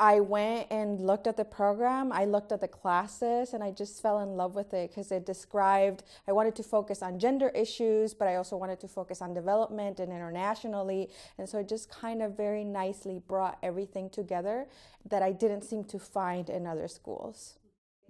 I went and looked at the program, I looked at the classes, and I just fell in love with it because it described, I wanted to focus on gender issues, but I also wanted to focus on development and internationally. And so it just kind of very nicely brought everything together that I didn't seem to find in other schools.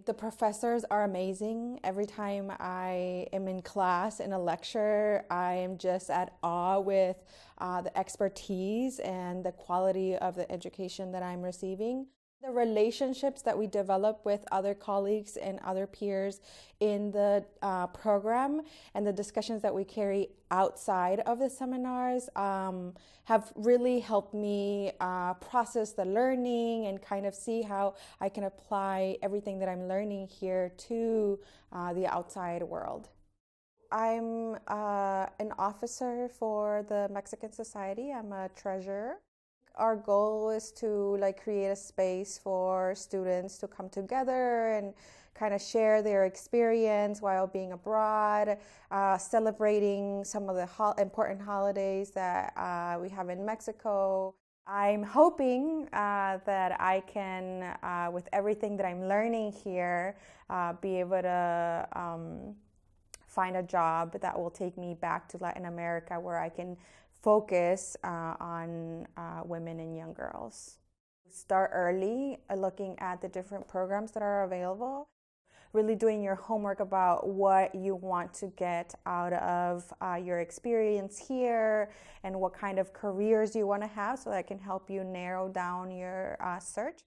The professors are amazing. Every time I am in class in a lecture, I am just at awe with uh, the expertise and the quality of the education that I'm receiving. The relationships that we develop with other colleagues and other peers in the uh, program and the discussions that we carry outside of the seminars um, have really helped me uh, process the learning and kind of see how I can apply everything that I'm learning here to uh, the outside world. I'm uh, an officer for the Mexican Society. I'm a treasurer our goal is to like create a space for students to come together and kind of share their experience while being abroad, uh, celebrating some of the ho- important holidays that uh, we have in Mexico. I'm hoping uh, that I can, uh, with everything that I'm learning here, uh, be able to um, find a job that will take me back to Latin America where I can focus uh, on uh, women and young girls. Start early, uh, looking at the different programs that are available. Really doing your homework about what you want to get out of uh, your experience here and what kind of careers you want to have so that can help you narrow down your uh, search.